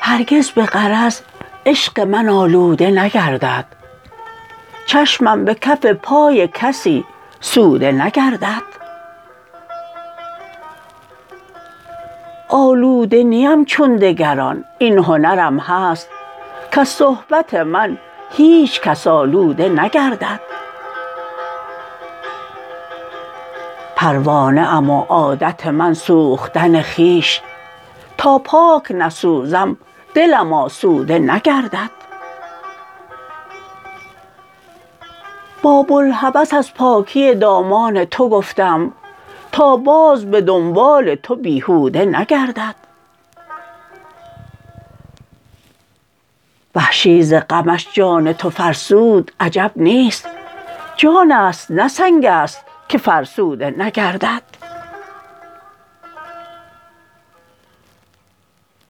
هرگز به غرض عشق من آلوده نگردد. چشمم به کف پای کسی سوده نگردد. آلوده نیم چون دگران این هنرم هست کز صحبت من هیچ کس آلوده نگردد. پروانه ام و عادت من سوختن خویش تا پاک نسوزم دلم آسوده نگردد. با بوالهوس از پاکی دامان تو گفتم تا باز به دنبال تو بیهوده نگردد. وحشی ز غمش جان تو فرسود عجب نیست جان است نه سنگ است که فرسوده نگردد